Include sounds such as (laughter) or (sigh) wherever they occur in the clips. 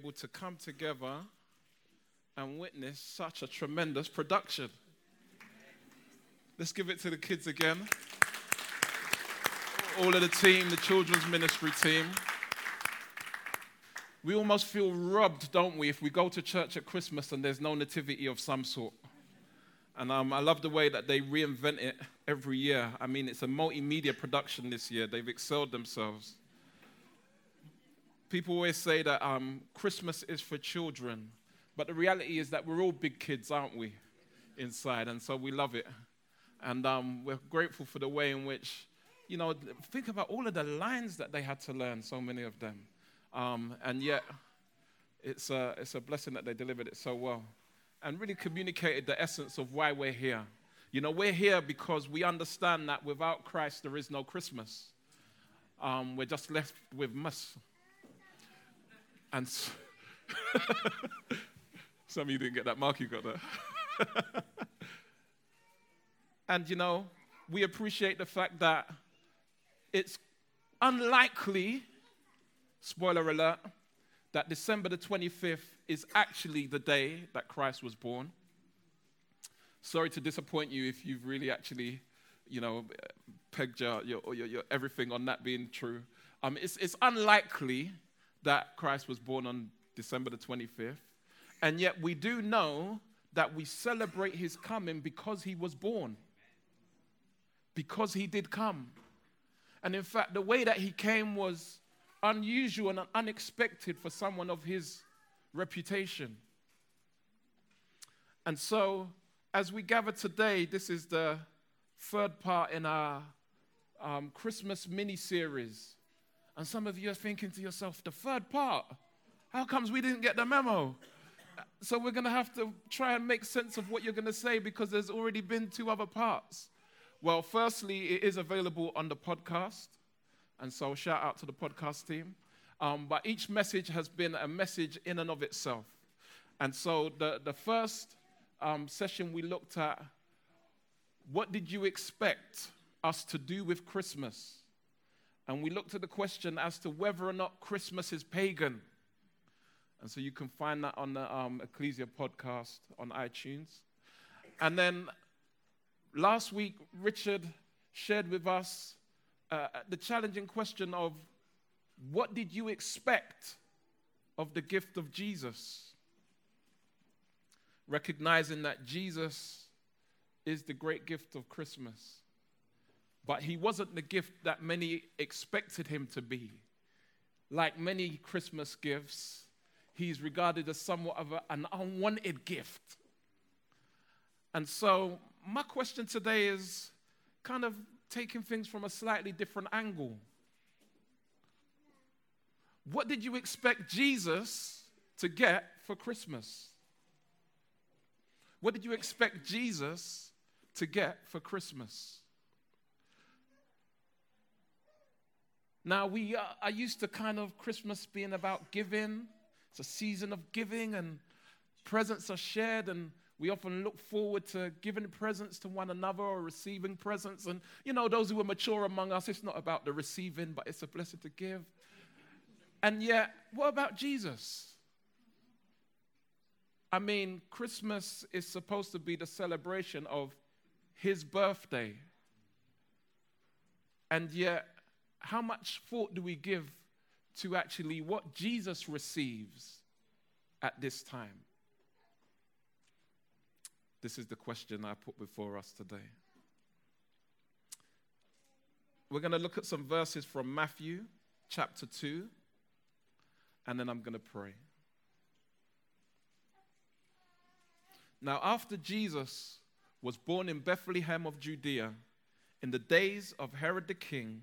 able to come together and witness such a tremendous production. Let's give it to the kids again. All of the team, the children's ministry team. We almost feel robbed, don't we, if we go to church at Christmas and there's no nativity of some sort. And um, I love the way that they reinvent it every year. I mean, it's a multimedia production this year. They've excelled themselves. People always say that um, Christmas is for children, but the reality is that we're all big kids, aren't we, inside? And so we love it. And um, we're grateful for the way in which, you know, think about all of the lines that they had to learn, so many of them. Um, and yet, it's a, it's a blessing that they delivered it so well and really communicated the essence of why we're here. You know, we're here because we understand that without Christ, there is no Christmas. Um, we're just left with mess. And so (laughs) some of you didn't get that. Mark, you got that. (laughs) and you know, we appreciate the fact that it's unlikely, spoiler alert, that December the 25th is actually the day that Christ was born. Sorry to disappoint you if you've really actually, you know, pegged your, your, your, your everything on that being true. Um, it's, it's unlikely that Christ was born on December the 25th. And yet we do know that we celebrate his coming because he was born, because he did come. And in fact, the way that he came was unusual and unexpected for someone of his reputation. And so, as we gather today, this is the third part in our um, Christmas mini series and some of you are thinking to yourself, the third part, how comes we didn't get the memo? So we're going to have to try and make sense of what you're going to say because there's already been two other parts. Well, firstly, it is available on the podcast. And so shout out to the podcast team. Um, but each message has been a message in and of itself. And so the, the first um, session we looked at what did you expect us to do with Christmas? And we looked at the question as to whether or not Christmas is pagan. And so you can find that on the um, Ecclesia podcast on iTunes. And then last week, Richard shared with us uh, the challenging question of what did you expect of the gift of Jesus? Recognizing that Jesus is the great gift of Christmas. But he wasn't the gift that many expected him to be. Like many Christmas gifts, he's regarded as somewhat of a, an unwanted gift. And so, my question today is kind of taking things from a slightly different angle. What did you expect Jesus to get for Christmas? What did you expect Jesus to get for Christmas? Now, we uh, are used to kind of Christmas being about giving. It's a season of giving, and presents are shared, and we often look forward to giving presents to one another or receiving presents. And, you know, those who are mature among us, it's not about the receiving, but it's a blessing to give. And yet, what about Jesus? I mean, Christmas is supposed to be the celebration of his birthday. And yet, how much thought do we give to actually what Jesus receives at this time? This is the question I put before us today. We're going to look at some verses from Matthew chapter 2, and then I'm going to pray. Now, after Jesus was born in Bethlehem of Judea, in the days of Herod the king,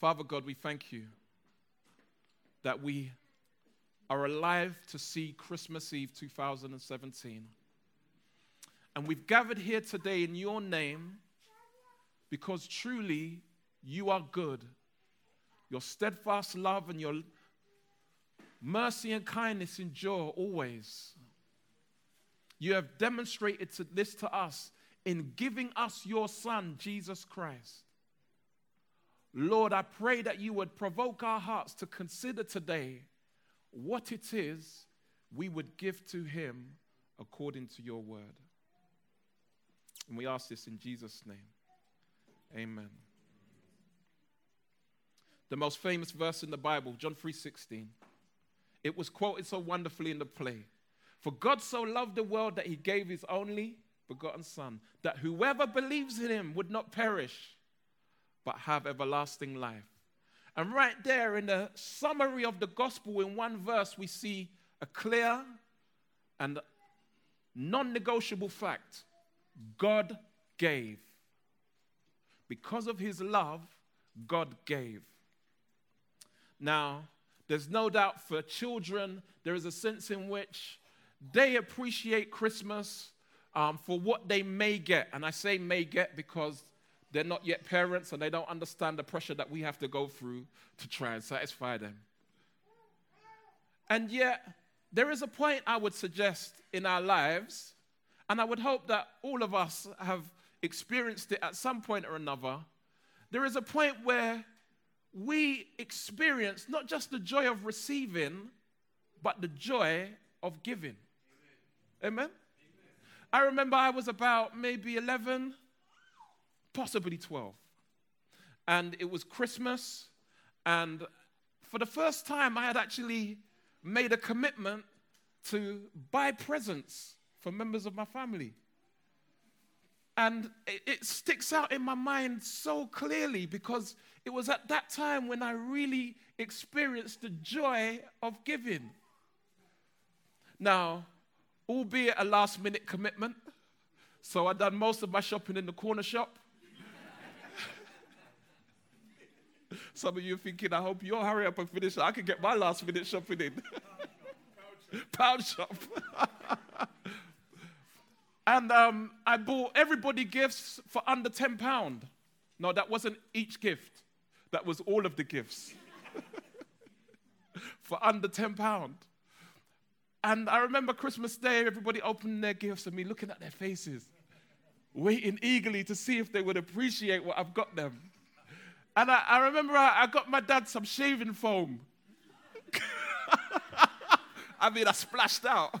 Father God, we thank you that we are alive to see Christmas Eve 2017. And we've gathered here today in your name because truly you are good. Your steadfast love and your mercy and kindness endure always. You have demonstrated this to us in giving us your Son, Jesus Christ. Lord, I pray that you would provoke our hearts to consider today what it is we would give to him according to your word. And we ask this in Jesus' name. Amen. The most famous verse in the Bible, John 3:16. It was quoted so wonderfully in the play. For God so loved the world that he gave his only begotten son, that whoever believes in him would not perish, but have everlasting life. And right there in the summary of the gospel, in one verse, we see a clear and non negotiable fact God gave. Because of his love, God gave. Now, there's no doubt for children, there is a sense in which they appreciate Christmas um, for what they may get. And I say may get because they're not yet parents and they don't understand the pressure that we have to go through to try and satisfy them. And yet, there is a point I would suggest in our lives, and I would hope that all of us have experienced it at some point or another. There is a point where we experience not just the joy of receiving, but the joy of giving. Amen? Amen? I remember I was about maybe 11 possibly 12. And it was Christmas, and for the first time, I had actually made a commitment to buy presents for members of my family. And it, it, sticks out in my mind so clearly because it was at that time when I really experienced the joy of giving. Now, albeit a last minute commitment, so I'd done most of my shopping in the corner shop. Some of you thinking, I hope you'll hurry up and finish I can get my last minute shopping in. (laughs) Pound shop. (laughs) and um, I bought everybody gifts for under £10. No, that wasn't each gift, that was all of the gifts (laughs) for under £10. And I remember Christmas Day, everybody opening their gifts and me looking at their faces, waiting eagerly to see if they would appreciate what I've got them. And I, I remember I, I, got my dad some shaving foam. (laughs) I mean, I splashed out.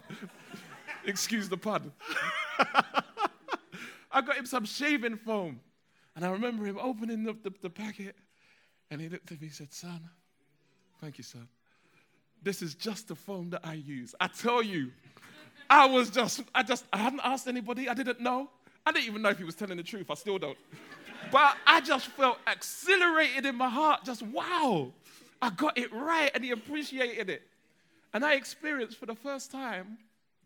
(laughs) Excuse the pun. (laughs) I got him some shaving foam. And I remember him opening the, the, the packet. And he looked at me and said, Son, thank you, son. This is just the foam that I use. I tell you, I was just, I just, I hadn't asked anybody. I didn't know. I didn't even know if he was telling the truth. I still don't. But I just felt exhilarated in my heart. Just wow, I got it right, and he appreciated it. And I experienced for the first time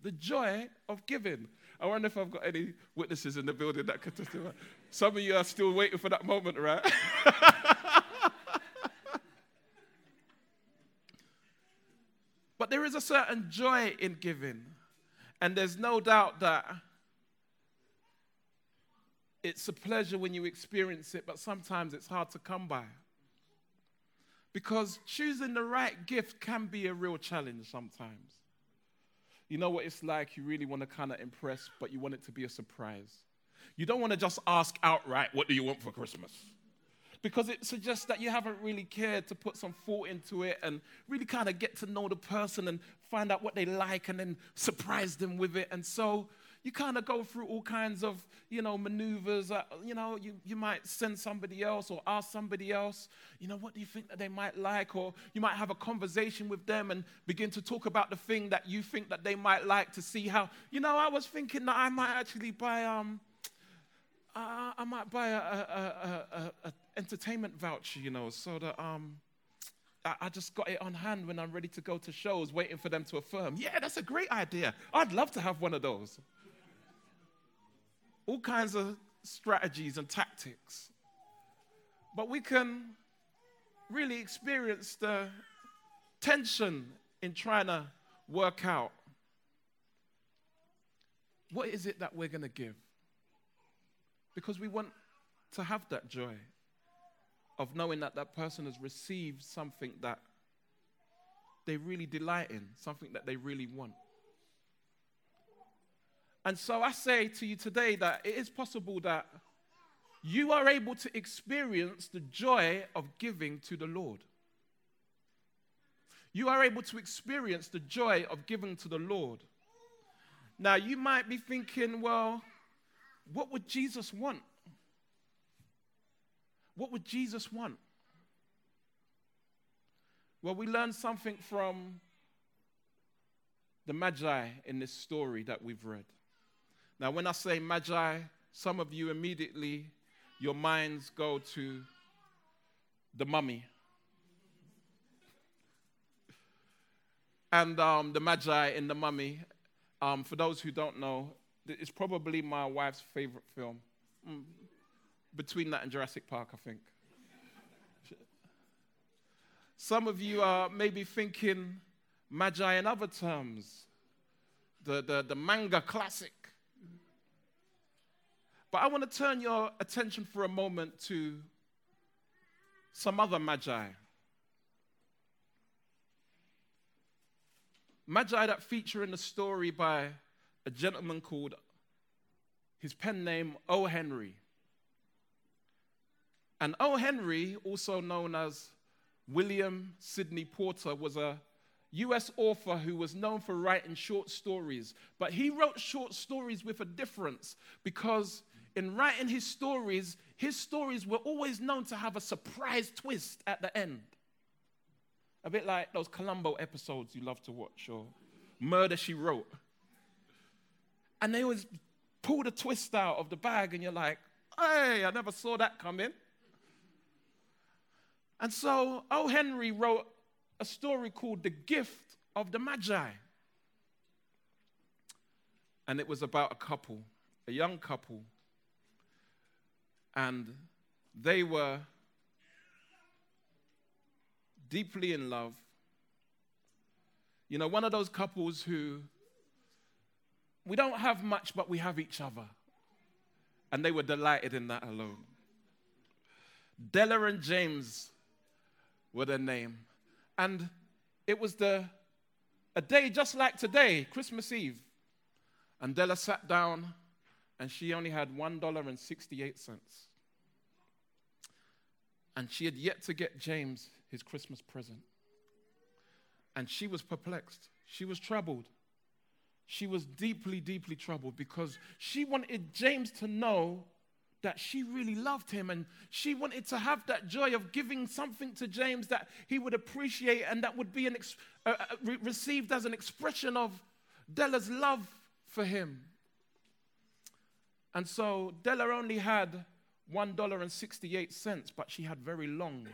the joy of giving. I wonder if I've got any witnesses in the building that could testify. Some of you are still waiting for that moment, right? (laughs) but there is a certain joy in giving. And there's no doubt that it's a pleasure when you experience it, but sometimes it's hard to come by. Because choosing the right gift can be a real challenge sometimes. You know what it's like? You really want to kind of impress, but you want it to be a surprise. You don't want to just ask outright, What do you want for Christmas? Because it suggests that you haven't really cared to put some thought into it and really kind of get to know the person and find out what they like and then surprise them with it. And so you kind of go through all kinds of, you know, maneuvers. Uh, you know, you, you might send somebody else or ask somebody else, you know, what do you think that they might like? Or you might have a conversation with them and begin to talk about the thing that you think that they might like to see how, you know, I was thinking that I might actually buy, um, uh, I might buy a, a, a, a, entertainment voucher, you know, so that, um, I just got it on hand when I'm ready to go to shows, waiting for them to affirm. Yeah, that's a great idea. I'd love to have one of those all kinds of strategies and tactics. But we can really experience the tension in trying to work out what is it that we're going to give? Because we want to have that joy of knowing that that person has received something that they really delight in, something that they really want. And so I say to you today that it is possible that you are able to experience the joy of giving to the Lord. You are able to experience the joy of giving to the Lord. Now, you might be thinking, well, what would Jesus want? What would Jesus want? Well, we learn something from the Magi in this story that we've read. Now, when I say magi, some of you immediately, your minds go to the mummy. And um, the magi in the mummy, um, for those who don't know, it's probably my wife's favorite film. Mm, between that and Jurassic Park, I think. Some of you are maybe thinking magi in other terms, the, the, the manga classic. But I want to turn your attention for a moment to some other magi. Magi that feature in the story by a gentleman called, his pen name, O. Henry. And O. Henry, also known as William Sydney Porter, was a US author who was known for writing short stories. But he wrote short stories with a difference because in writing his stories, his stories were always known to have a surprise twist at the end. A bit like those Columbo episodes you love to watch, or Murder She Wrote. And they always pull the twist out of the bag, and you're like, hey, I never saw that coming. And so O. Henry wrote a story called The Gift of the Magi. And it was about a couple, a young couple and they were deeply in love. You know, one of those couples who we don't have much, but we have each other. And they were delighted in that alone. Della and James were their name. And it was the, a day just like today, Christmas Eve. And Della sat down and she only had $1.68. And she had yet to get James his Christmas present. And she was perplexed. She was troubled. She was deeply, deeply troubled because she wanted James to know that she really loved him and she wanted to have that joy of giving something to James that he would appreciate and that would be ex- uh, uh, re- received as an expression of Della's love for him. And so Della only had $1.68, but she had very long,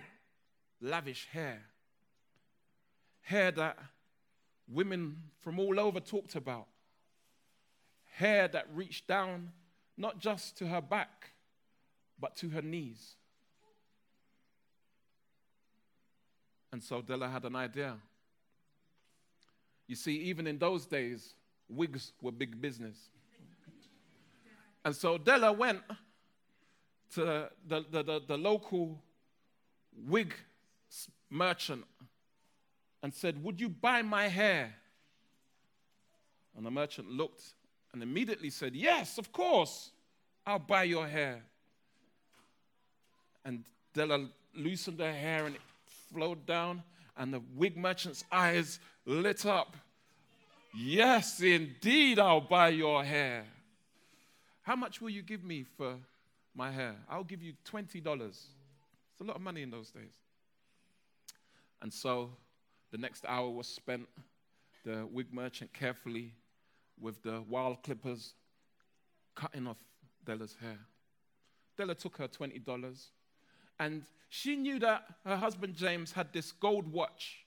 lavish hair. Hair that women from all over talked about. Hair that reached down not just to her back, but to her knees. And so Della had an idea. You see, even in those days, wigs were big business. And so Della went to the, the, the, the local wig merchant and said, Would you buy my hair? And the merchant looked and immediately said, Yes, of course, I'll buy your hair. And Della loosened her hair and it flowed down, and the wig merchant's eyes lit up. Yes, indeed, I'll buy your hair. How much will you give me for my hair? I'll give you $20. It's a lot of money in those days. And so the next hour was spent, the wig merchant carefully with the wild clippers cutting off Della's hair. Della took her $20 and she knew that her husband James had this gold watch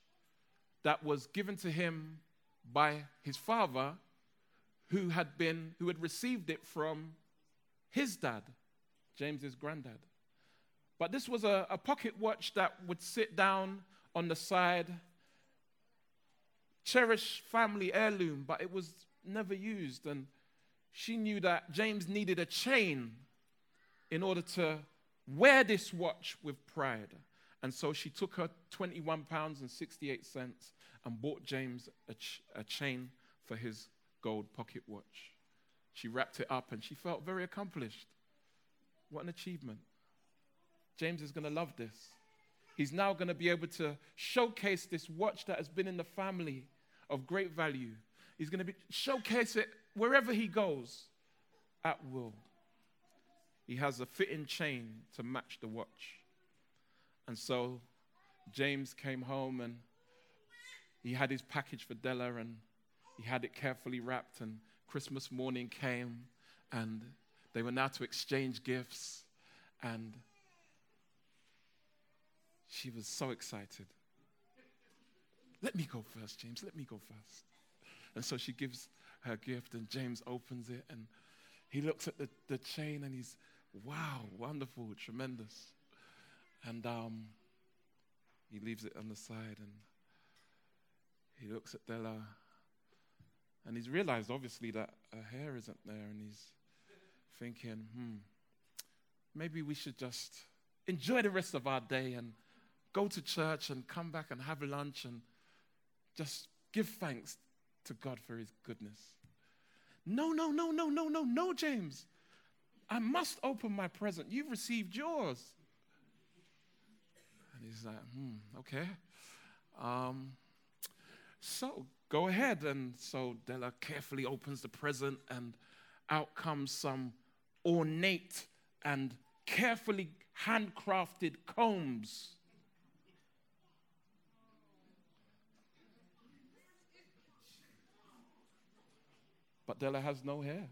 that was given to him by his father who had been who had received it from his dad, James's granddad. But this was a, a pocket watch that would sit down on the side, cherished family heirloom, but it was never used. And she knew that James needed a chain in order to wear this watch with pride. And so she took her 21 pounds and 68 cents and bought James a, ch- a chain for his gold pocket watch. She wrapped it up and she felt very accomplished. What an achievement. James is going to love this. He's now going to be able to showcase this watch that has been in the family of great value. He's going to be, showcase it wherever he goes at will. He has a fitting chain to match the watch. And so James came home and he had his package for Della and he had it carefully wrapped. And Christmas morning came and they were now to exchange gifts. And she was so excited. Let me go first, James. Let me go first. And so she gives her gift, and James opens it, and he looks at the, the chain, and he's, wow, wonderful, tremendous. And um, he leaves it on the side, and he looks at Della, and he's realized, obviously, that her hair isn't there, and he's thinking, hmm, maybe we should just enjoy the rest of our day and go to church and come back and have lunch and just give thanks to God for his goodness. No, no, no, no, no, no, no, James. I must open my present. You've received yours. And he's like, hmm, okay. Um, so go ahead. And so Della carefully opens the present, and out comes some ornate and carefully handcrafted combs But Della has no hair.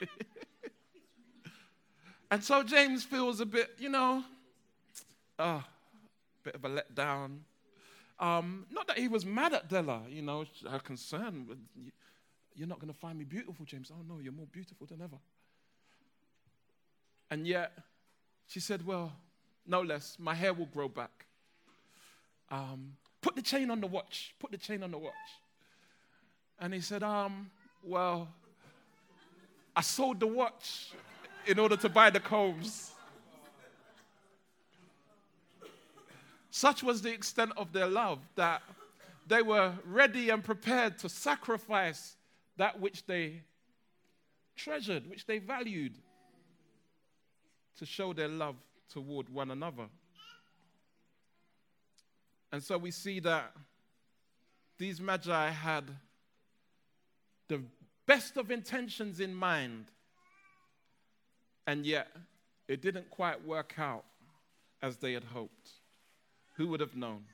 (laughs) and so James feels a bit, you know, a uh, bit of a letdown. Um, not that he was mad at Della, you know, her concern. You're not going to find me beautiful, James. Oh, no, you're more beautiful than ever. And yet, she said, Well, no less, my hair will grow back. Um, Put the chain on the watch. Put the chain on the watch. And he said, Um, well, I sold the watch in order to buy the combs. Such was the extent of their love that they were ready and prepared to sacrifice that which they treasured, which they valued, to show their love toward one another. And so we see that these magi had the best of intentions in mind, and yet it didn't quite work out as they had hoped. Who would have known?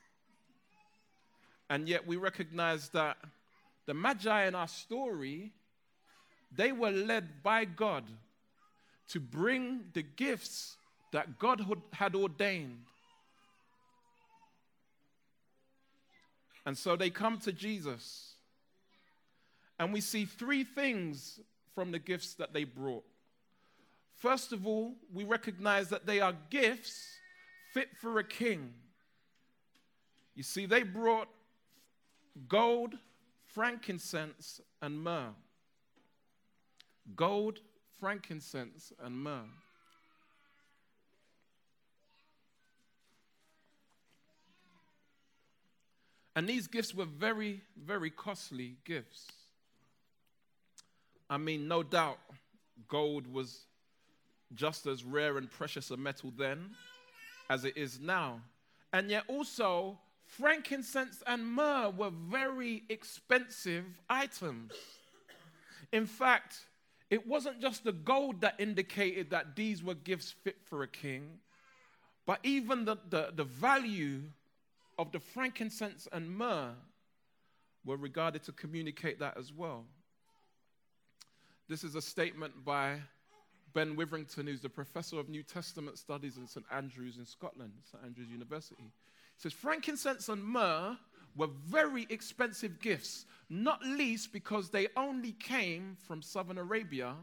And yet we recognize that the magi in our story they were led by God to bring the gifts that God had ordained. And so they come to Jesus. And we see three things from the gifts that they brought. First of all, we recognize that they are gifts fit for a king. You see, they brought gold, frankincense, and myrrh. Gold, frankincense, and myrrh. And these gifts were very, very costly gifts. I mean, no doubt gold was just as rare and precious a metal then as it is now. And yet, also, frankincense and myrrh were very expensive items. In fact, it wasn't just the gold that indicated that these were gifts fit for a king, but even the, the, the value of the frankincense and myrrh were regarded to communicate that as well. This is a statement by Ben Witherington, who's the professor of New Testament studies in St Andrews in Scotland, St Andrews University. Says, Frankincense and myrrh were very expensive gifts, not least because they only came from southern Arabia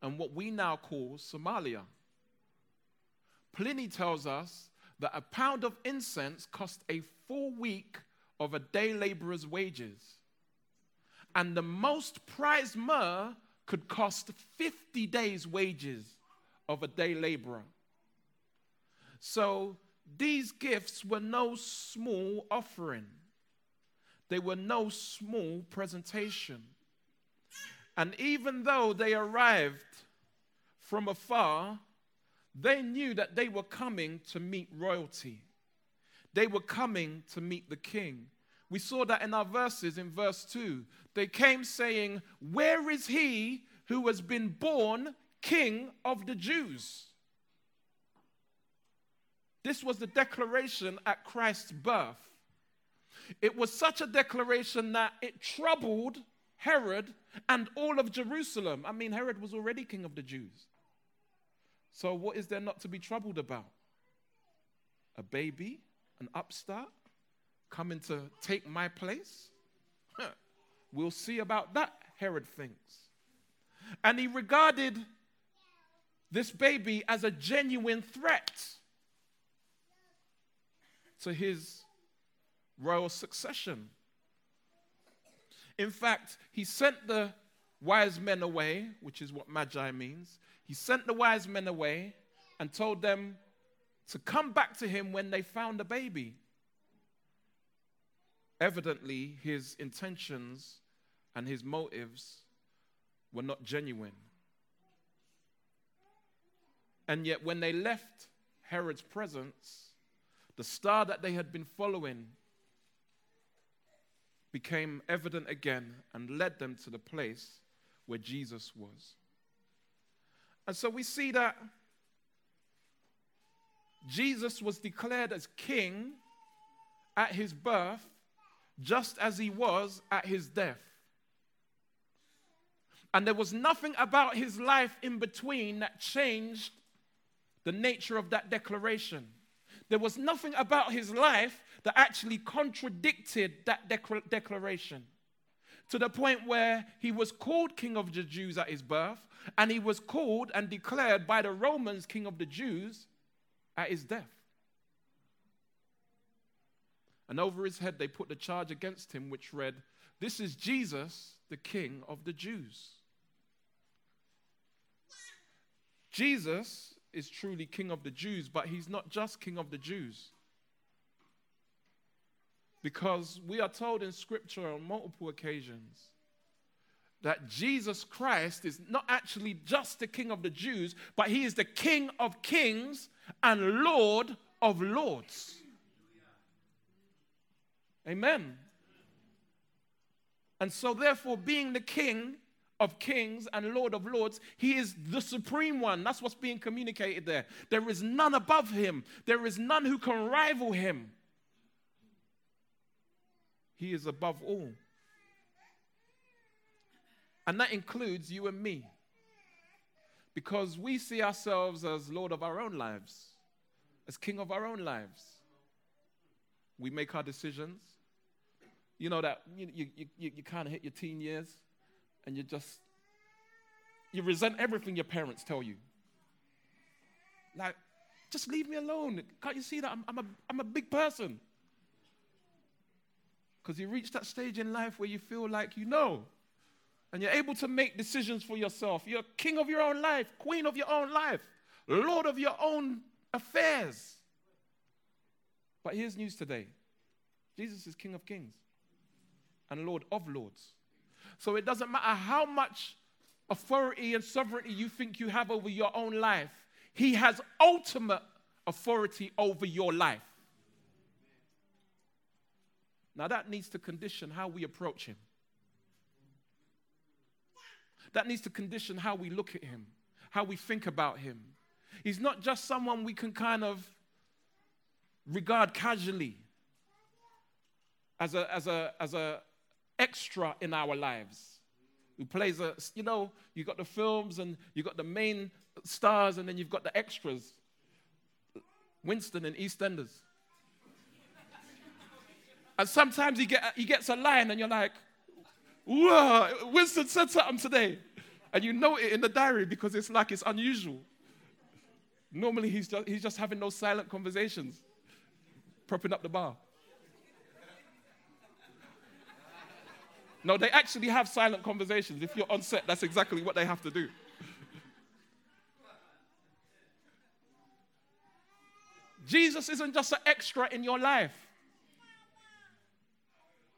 and what we now call Somalia. Pliny tells us that a pound of incense cost a full week of a day laborer's wages. And the most prized myrrh could cost 50 days' wages of a day laborer. So these gifts were no small offering, they were no small presentation. And even though they arrived from afar, they knew that they were coming to meet royalty. They were coming to meet the king. We saw that in our verses in verse 2. They came saying, Where is he who has been born king of the Jews? This was the declaration at Christ's birth. It was such a declaration that it troubled Herod and all of Jerusalem. I mean, Herod was already king of the Jews. So, what is there not to be troubled about? A baby, an upstart, coming to take my place? we'll see about that, Herod thinks. And he regarded this baby as a genuine threat to his royal succession. In fact, he sent the wise men away, which is what magi means. He sent the wise men away and told them to come back to him when they found the baby. Evidently, his intentions and his motives were not genuine. And yet, when they left Herod's presence, the star that they had been following became evident again and led them to the place where Jesus was. And so we see that Jesus was declared as king at his birth just as he was at his death. And there was nothing about his life in between that changed the nature of that declaration. There was nothing about his life that actually contradicted that declaration. To the point where he was called King of the Jews at his birth, and he was called and declared by the Romans King of the Jews at his death. And over his head, they put the charge against him, which read, This is Jesus, the King of the Jews. Jesus is truly King of the Jews, but he's not just King of the Jews. Because we are told in Scripture on multiple occasions that Jesus Christ is not actually just the King of the Jews, but he is the King of kings and Lord of lords. Amen. And so, therefore, being the King of kings and Lord of lords, he is the supreme one. That's what's being communicated there. There is none above him, there is none who can rival him. He is above all. And that includes you and me. Because we see ourselves as Lord of our own lives, as King of our own lives. We make our decisions. You know that you, you, you, you kind of hit your teen years and you just, you resent everything your parents tell you. Like, just leave me alone. Can't you see that I'm, I'm, a, I'm a big person? Because you reach that stage in life where you feel like you know and you're able to make decisions for yourself. You're king of your own life, queen of your own life, lord of your own affairs. But here's news today Jesus is King of kings and Lord of lords. So it doesn't matter how much authority and sovereignty you think you have over your own life, He has ultimate authority over your life. Now, that needs to condition how we approach Him. That needs to condition how we look at Him, how we think about Him. He's not just someone we can kind of regard casually as a, as a, as a extra in our lives who plays a, you know, you got the films and you got the main stars and then you've got the extras. Winston and EastEnders. and sometimes he, get, he gets a line and you're like, whoa, Winston said something today. And you know it in the diary because it's like it's unusual. Normally he's just, he's just having those silent conversations, propping up the bar. No, they actually have silent conversations. If you're on set, that's exactly what they have to do. Jesus isn't just an extra in your life.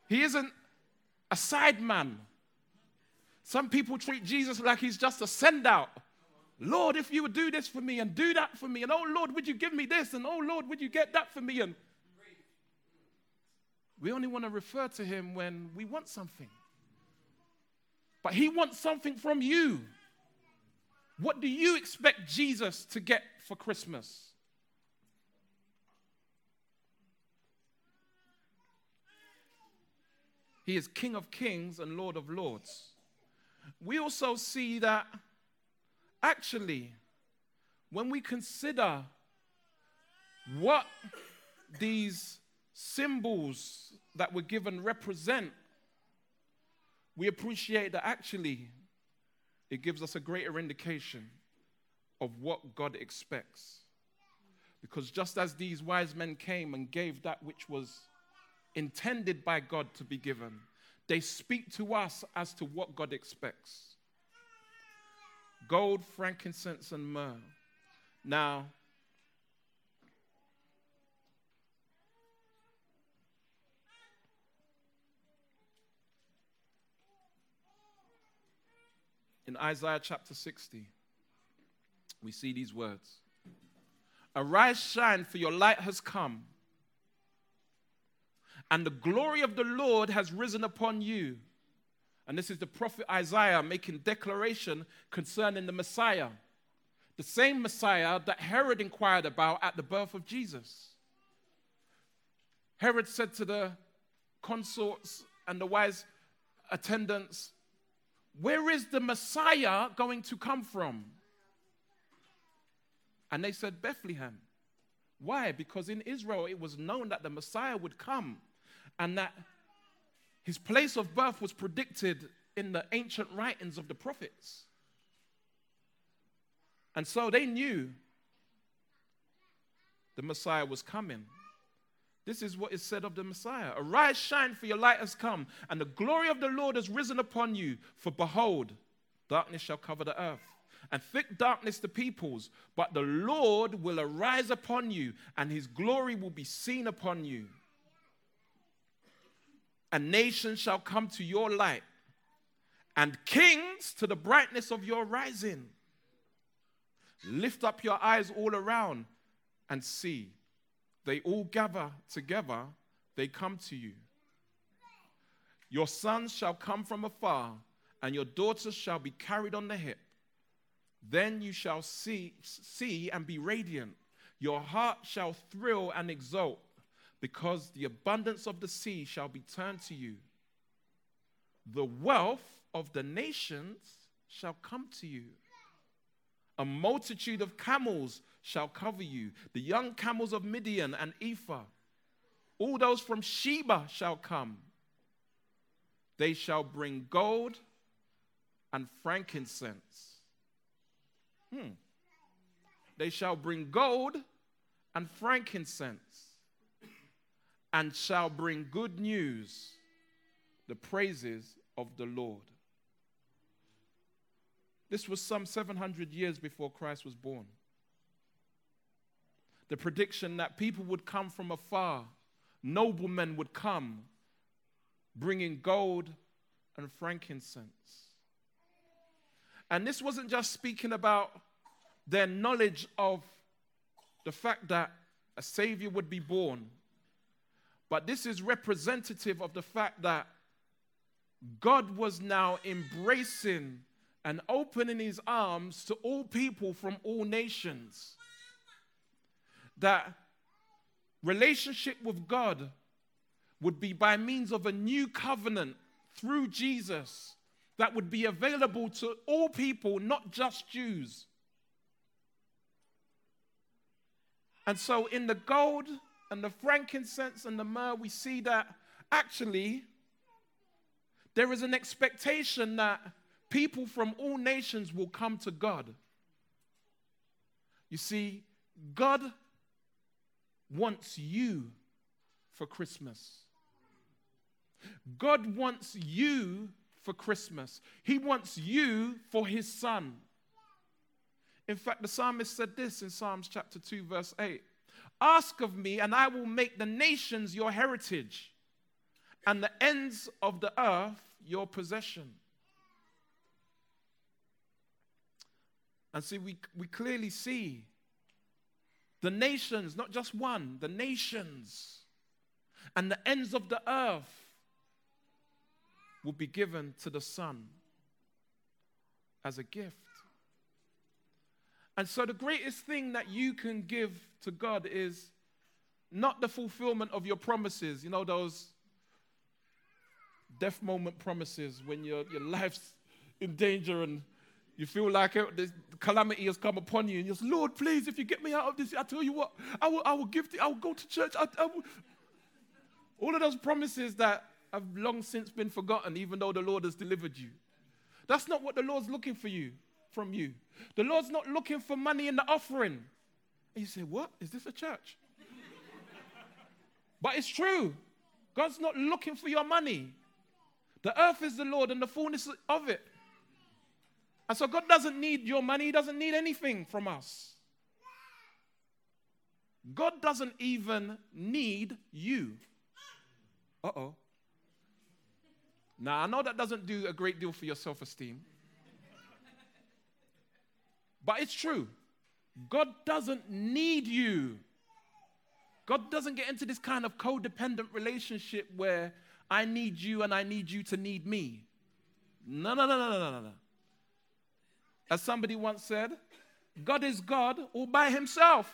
He isn't a side man. Some people treat Jesus like he's just a send out. Lord, if you would do this for me and do that for me, and oh Lord, would you give me this? And oh Lord, would you get that for me? And we only want to refer to him when we want something. But he wants something from you. What do you expect Jesus to get for Christmas? He is King of kings and Lord of lords. We also see that actually, when we consider what these symbols that were given represent, we appreciate that actually it gives us a greater indication of what God expects. Because just as these wise men came and gave that which was intended by God to be given, they speak to us as to what God expects gold, frankincense, and myrrh. Now, in Isaiah chapter 60, we see these words Arise, shine, for your light has come, and the glory of the Lord has risen upon you. And this is the prophet Isaiah making declaration concerning the Messiah, the same Messiah that Herod inquired about at the birth of Jesus. Herod said to the consorts and the wise attendants, where is the Messiah going to come from? And they said, Bethlehem. Why? Because in Israel it was known that the Messiah would come and that his place of birth was predicted in the ancient writings of the prophets. And so they knew the Messiah was coming. This is what is said of the Messiah Arise, shine, for your light has come, and the glory of the Lord has risen upon you. For behold, darkness shall cover the earth, and thick darkness the peoples. But the Lord will arise upon you, and his glory will be seen upon you. And nations shall come to your light, and kings to the brightness of your rising. Lift up your eyes all around and see they all gather together, they come to you. Your sons shall come from afar, and your daughters shall be carried on the hip. Then you shall see, see and be radiant. Your heart shall thrill and exult, because the abundance of the sea shall be turned to you. The wealth of the nations shall come to you. A multitude of camels shall cover you, the young camels of Midian and Ephah. All those from Sheba shall come. They shall bring gold and frankincense. Hmm. They shall bring gold and frankincense, and shall bring good news, the praises of the Lord. This was some 700 years before Christ was born. The prediction that people would come from afar, noblemen would come bringing gold and frankincense. And this wasn't just speaking about their knowledge of the fact that a Savior would be born, but this is representative of the fact that God was now embracing and opening his arms to all people from all nations. That relationship with God would be by means of a new covenant through Jesus that would be available to all people, not just Jews. And so, in the gold and the frankincense and the myrrh, we see that actually there is an expectation that people from all nations will come to God. You see, God wants you for Christmas. God wants you for Christmas. He wants you for his son. In fact, the psalmist said this in Psalms chapter 2, verse 8 Ask of me, and I will make the nations your heritage, and the ends of the earth your possession. And see, we, we clearly see the nations, not just one, the nations and the ends of the earth will be given to the Son as a gift. And so, the greatest thing that you can give to God is not the fulfillment of your promises, you know, those death moment promises when your, your life's in danger and you feel like this calamity has come upon you, and you're Lord, please, if you get me out of this, I tell you what, I will, I will give, to, I will go to church. I, I will. All of those promises that have long since been forgotten, even though the Lord has delivered you. That's not what the Lord's looking for you, from you. The Lord's not looking for money in the offering. And you say, What? Is this a church? but it's true. God's not looking for your money. The earth is the Lord and the fullness of it. And so God doesn't need your money, He doesn't need anything from us. God doesn't even need you. Uh oh. Now, I know that doesn't do a great deal for your self esteem, but it's true. God doesn't need you. God doesn't get into this kind of codependent relationship where I need you and I need you to need me. No, no, no, no, no, no, no. As somebody once said, God is God all by himself.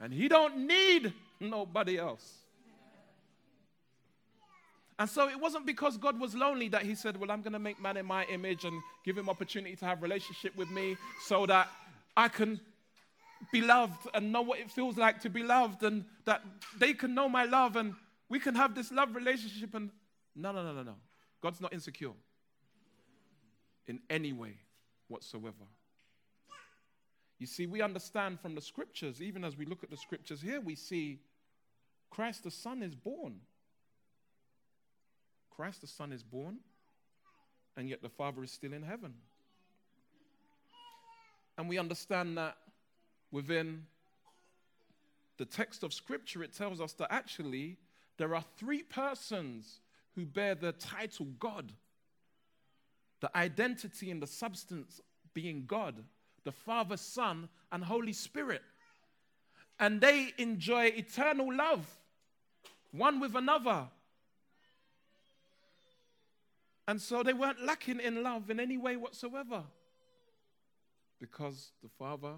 And he don't need nobody else. And so it wasn't because God was lonely that he said, Well, I'm going to make man in my image and give him opportunity to have relationship with me so that I can be loved and know what it feels like to be loved and that they can know my love and we can have this love relationship. And no, no, no, no, no. God's not insecure in any way whatsoever. You see, we understand from the scriptures, even as we look at the scriptures here, we see Christ the Son is born. Christ the Son is born, and yet the Father is still in heaven. And we understand that within the text of Scripture, it tells us that actually there are three persons who bear the title God the identity and the substance being God, the Father, Son, and Holy Spirit. And they enjoy eternal love, one with another. And so they weren't lacking in love in any way whatsoever. Because the Father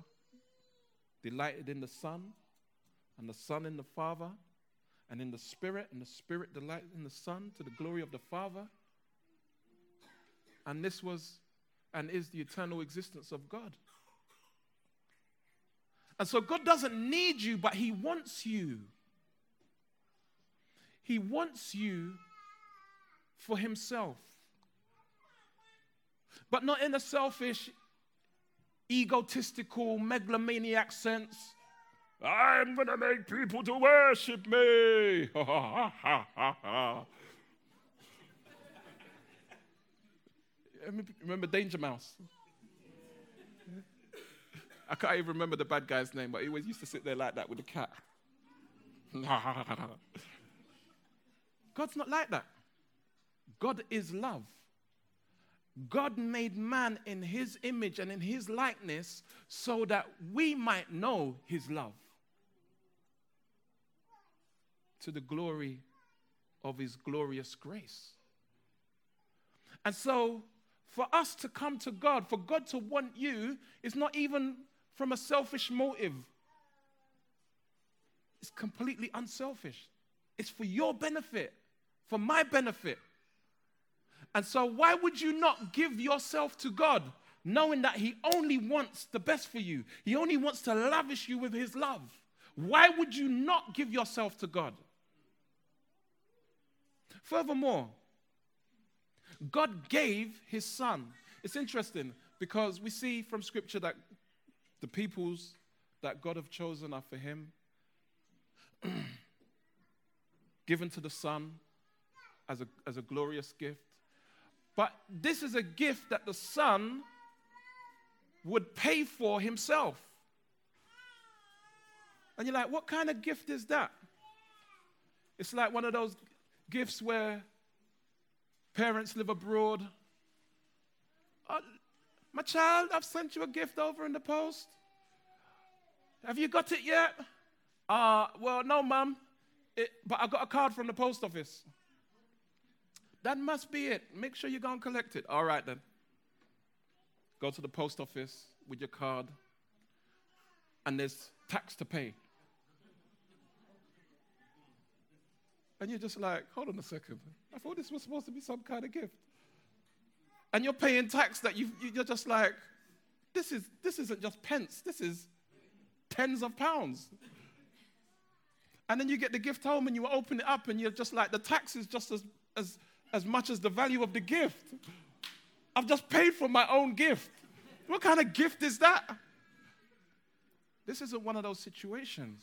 delighted in the Son, and the Son in the Father, and in the Spirit, and the Spirit delighted in the Son to the glory of the Father. And this was and is the eternal existence of God. And so God doesn't need you, but He wants you. He wants you for Himself. But not in a selfish, egotistical, megalomaniac sense. I'm going to make people to worship me. (laughs) Remember Danger Mouse? I can't even remember the bad guy's name, but he always used to sit there like that with the cat. (laughs) God's not like that. God is love. God made man in his image and in his likeness so that we might know his love to the glory of his glorious grace. And so, for us to come to God, for God to want you, is not even from a selfish motive. It's completely unselfish. It's for your benefit, for my benefit. And so, why would you not give yourself to God, knowing that He only wants the best for you? He only wants to lavish you with His love. Why would you not give yourself to God? Furthermore, God gave His Son. It's interesting because we see from Scripture that the peoples that God have chosen are for him, (clears throat) given to the Son as a, as a glorious gift. But this is a gift that the Son would pay for himself. And you're like, what kind of gift is that? It's like one of those gifts where parents live abroad. Uh, my child, I've sent you a gift over in the post. Have you got it yet? Uh, well, no, mum. but I got a card from the post office. That must be it. Make sure you go and collect it. All right, then. Go to the post office with your card, and there's tax to pay. And you're just like, hold on a second. I thought this was supposed to be some kind of gift and you're paying tax that you you're just like, this, is, this isn't just pence, this is tens of pounds. And then you get the gift home and you open it up and you're just like, the tax is just as, as, as much as the value of the gift. I've just paid for my own gift. What kind of gift is that? This isn't one of those situations.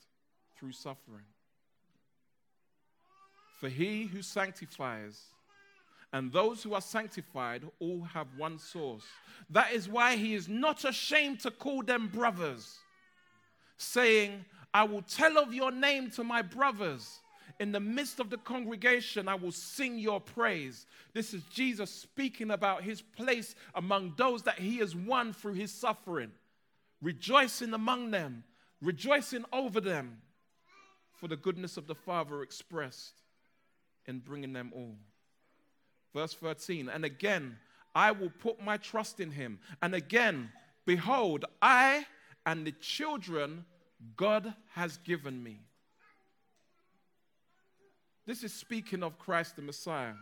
through suffering. For he who sanctifies and those who are sanctified all have one source. That is why he is not ashamed to call them brothers, saying, I will tell of your name to my brothers. In the midst of the congregation, I will sing your praise. This is Jesus speaking about his place among those that he has won through his suffering, rejoicing among them, rejoicing over them for the goodness of the Father expressed in bringing them all. Verse 13, and again, I will put my trust in him. And again, behold, I and the children God has given me. This is speaking of Christ the Messiah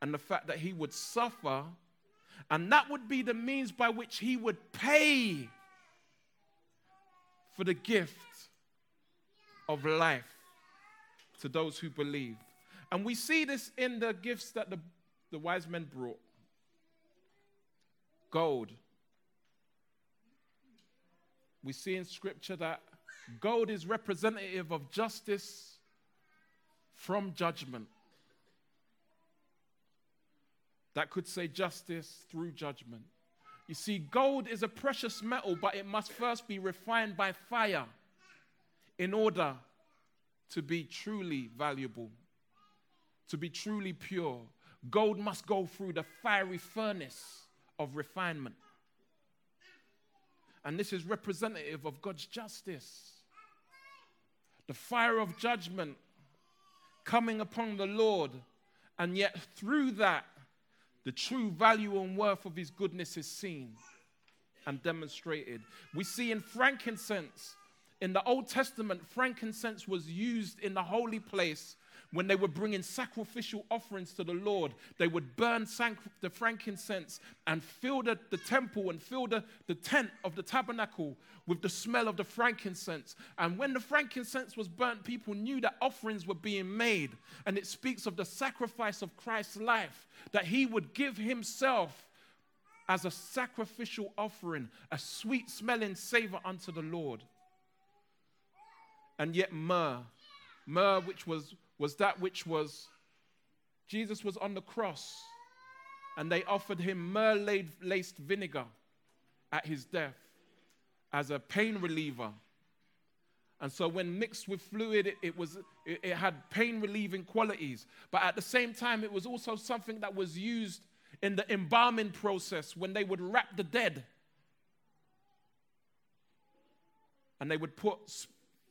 and the fact that he would suffer, and that would be the means by which he would pay for the gift of life to those who believe. And we see this in the gifts that the, the wise men brought gold. We see in scripture that gold is representative of justice from judgment. That could say justice through judgment. You see, gold is a precious metal, but it must first be refined by fire in order to be truly valuable to be truly pure. gold must go through the fiery furnace of refinement. And this is representative of God's justice. The fire of judgment coming upon the Lord, and yet through that, the true value and worth of his goodness is seen and demonstrated. We see in frankincense, in the Old Testament, frankincense was used in the holy place when they were bringing sacrificial offerings to the Lord, they would burn the frankincense and fill the, the temple and fill the, the tent of the tabernacle with the smell of the frankincense. And when the frankincense was burnt, people knew that offerings were being made. And it speaks of the sacrifice of Christ's life, that he would give himself as a sacrificial offering, a sweet smelling savor unto the Lord. And yet, myrrh, myrrh, which was was that which was Jesus was on the cross and they offered him myrrh laced vinegar at his death as a pain reliever. And so, when mixed with fluid, it, it was, it, it had pain relieving qualities. But at the same time, it was also something that was used in the embalming process when they would wrap the dead. And they would put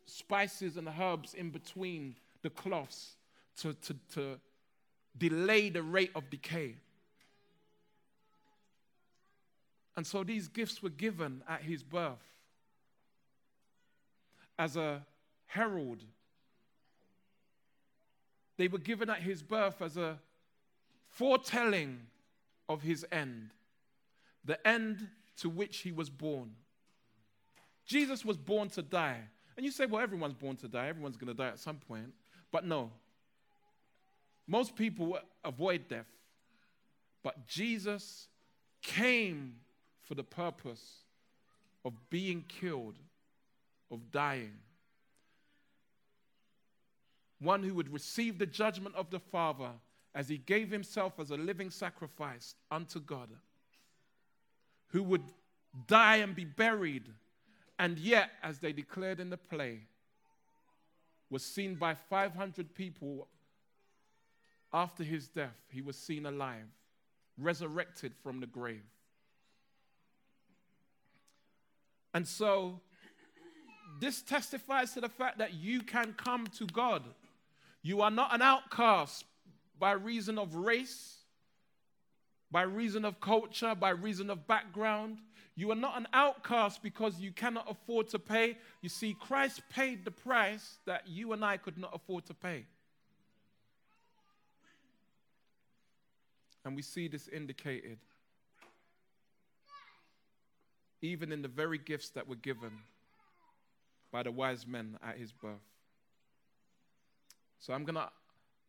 spices and herbs in between the cloths to, to, to delay the rate of decay. And so these gifts were given at his birth as a herald. They were given at his birth as a foretelling of his end, the end to which he was born. Jesus was born to die. And you say, well, everyone's born to die, everyone's going to die at some point. But no. Most people avoid death. But Jesus came for the purpose of being killed, of dying. One who would receive the judgment of the Father as he gave himself as a living sacrifice unto God, who would die and be buried, and yet, as they declared in the play, was seen by 500 people after his death. He was seen alive, resurrected from the grave. And so, this testifies to the fact that you can come to God. You are not an outcast by reason of race, by reason of culture, by reason of background. You are not an outcast because you cannot afford to pay. You see, Christ paid the price that you and I could not afford to pay. And we see this indicated even in the very gifts that were given by the wise men at his birth. So I'm going to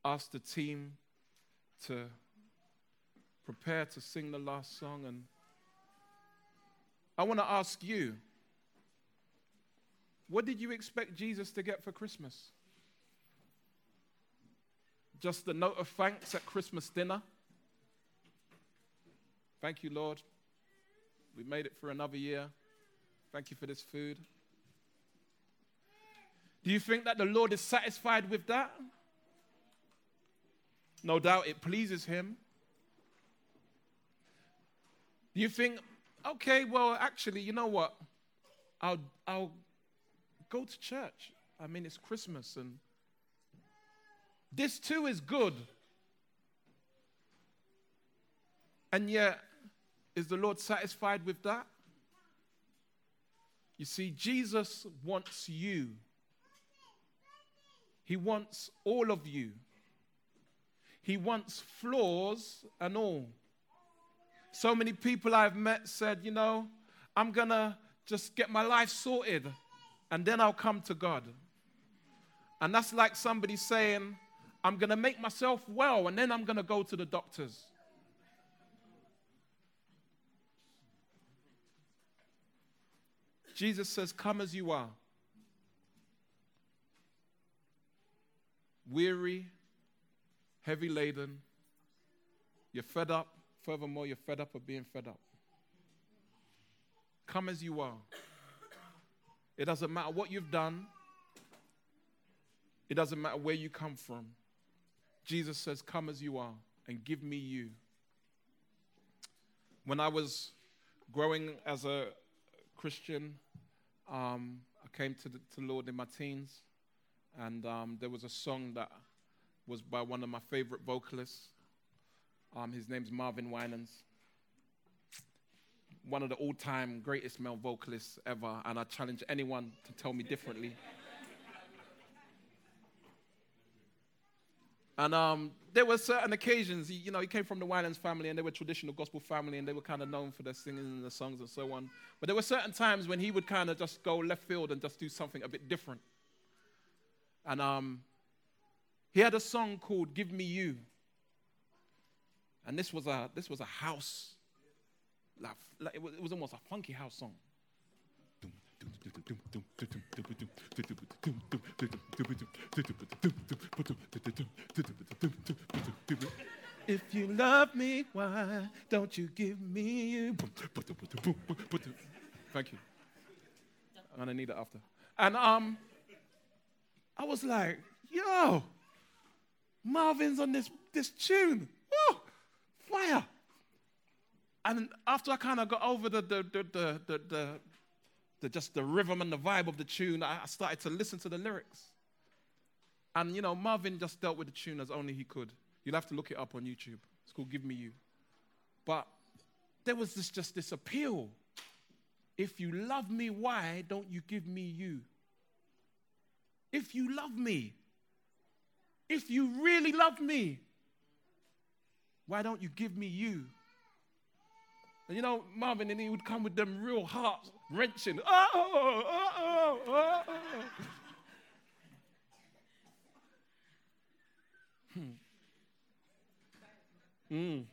ask the team to prepare to sing the last song and I want to ask you what did you expect Jesus to get for Christmas? Just a note of thanks at Christmas dinner? Thank you, Lord. We made it for another year. Thank you for this food. Do you think that the Lord is satisfied with that? No doubt it pleases Him. You think okay, well, actually, you know what? I'll, I'll go to church. I mean, it's Christmas, and this too is good. And yet, is the Lord satisfied with that? You see, Jesus wants you. He wants all of you. He wants flaws and all. So many people I've met said, you know, I'm going to just get my life sorted and then I'll come to God. And that's like somebody saying, I'm going to make myself well and then I'm going to go to the doctors. Jesus says, Come as you are. Weary, heavy laden, you're fed up, Furthermore, you're fed up of being fed up. Come as you are. It doesn't matter what you've done, it doesn't matter where you come from. Jesus says, Come as you are. and give me you. When I was growing as a Christian, um, I came to the to Lord in my teens, and um, there was a song that was by one of my favorite vocalists. Um, his name's Marvin Winans. One of the all time greatest male vocalists ever, and I challenge anyone to tell me differently. And um, there were certain occasions, you know, he came from the Winans family and they were traditional gospel family and they were kind of known for their singing and the songs and so on. But there were certain times when he would kind of just go left field and just do something a bit different. And um, he had a song called Give Me You. And this was a, this was a house, like, like it, was, it was almost a funky house song. If you love me, why don't you give me you? Thank you. I'm gonna need it after. And um, I was like, yo, Marvin's on this this tune. And after I kind of got over the the the the, the, the just the rhythm and the vibe of the tune, I started to listen to the lyrics. And, you know, Marvin just dealt with the tune as only he could. You'll have to look it up on YouTube. It's called Give Me You. But there was this, just this appeal. If you love me, why don't you give me you? If you love me, if you really love me, why don't you give me you? And you know, Marvin, and he would come with them real heart wrenching. Oh, oh, oh, oh. Hmm. Mm.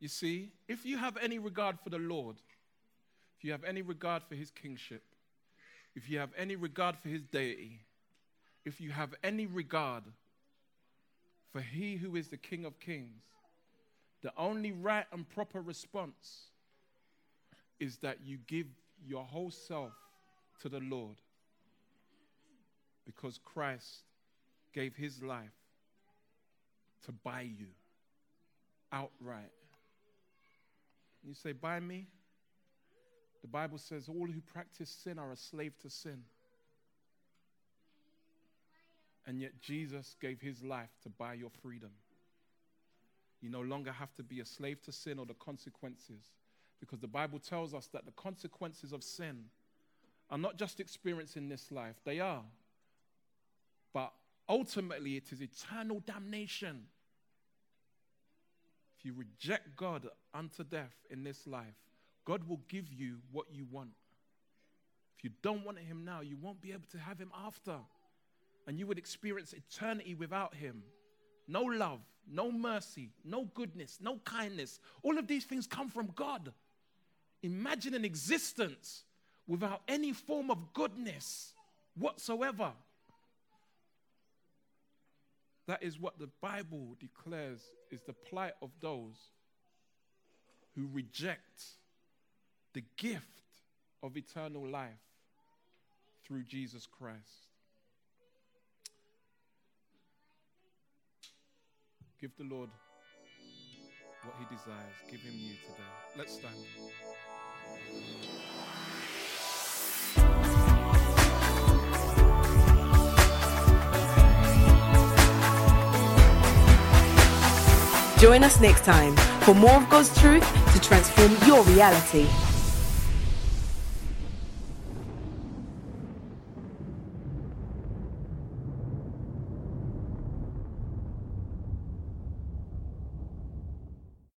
You see, if you have any regard for the Lord, if you have any regard for his kingship, if you have any regard for his deity, if you have any regard for he who is the King of kings, the only right and proper response is that you give your whole self to the Lord because Christ gave his life to buy you outright. You say, Buy me? The Bible says all who practice sin are a slave to sin. And yet Jesus gave his life to buy your freedom. You no longer have to be a slave to sin or the consequences. Because the Bible tells us that the consequences of sin are not just experienced in this life, they are. But ultimately, it is eternal damnation. If you reject God unto death in this life, God will give you what you want. If you don't want Him now, you won't be able to have Him after. And you would experience eternity without Him. No love, no mercy, no goodness, no kindness. All of these things come from God. Imagine an existence without any form of goodness whatsoever. That is what the Bible declares is the plight of those who reject the gift of eternal life through Jesus Christ. Give the Lord what he desires. Give him you today. Let's stand. Join us next time for more of God's truth to transform your reality.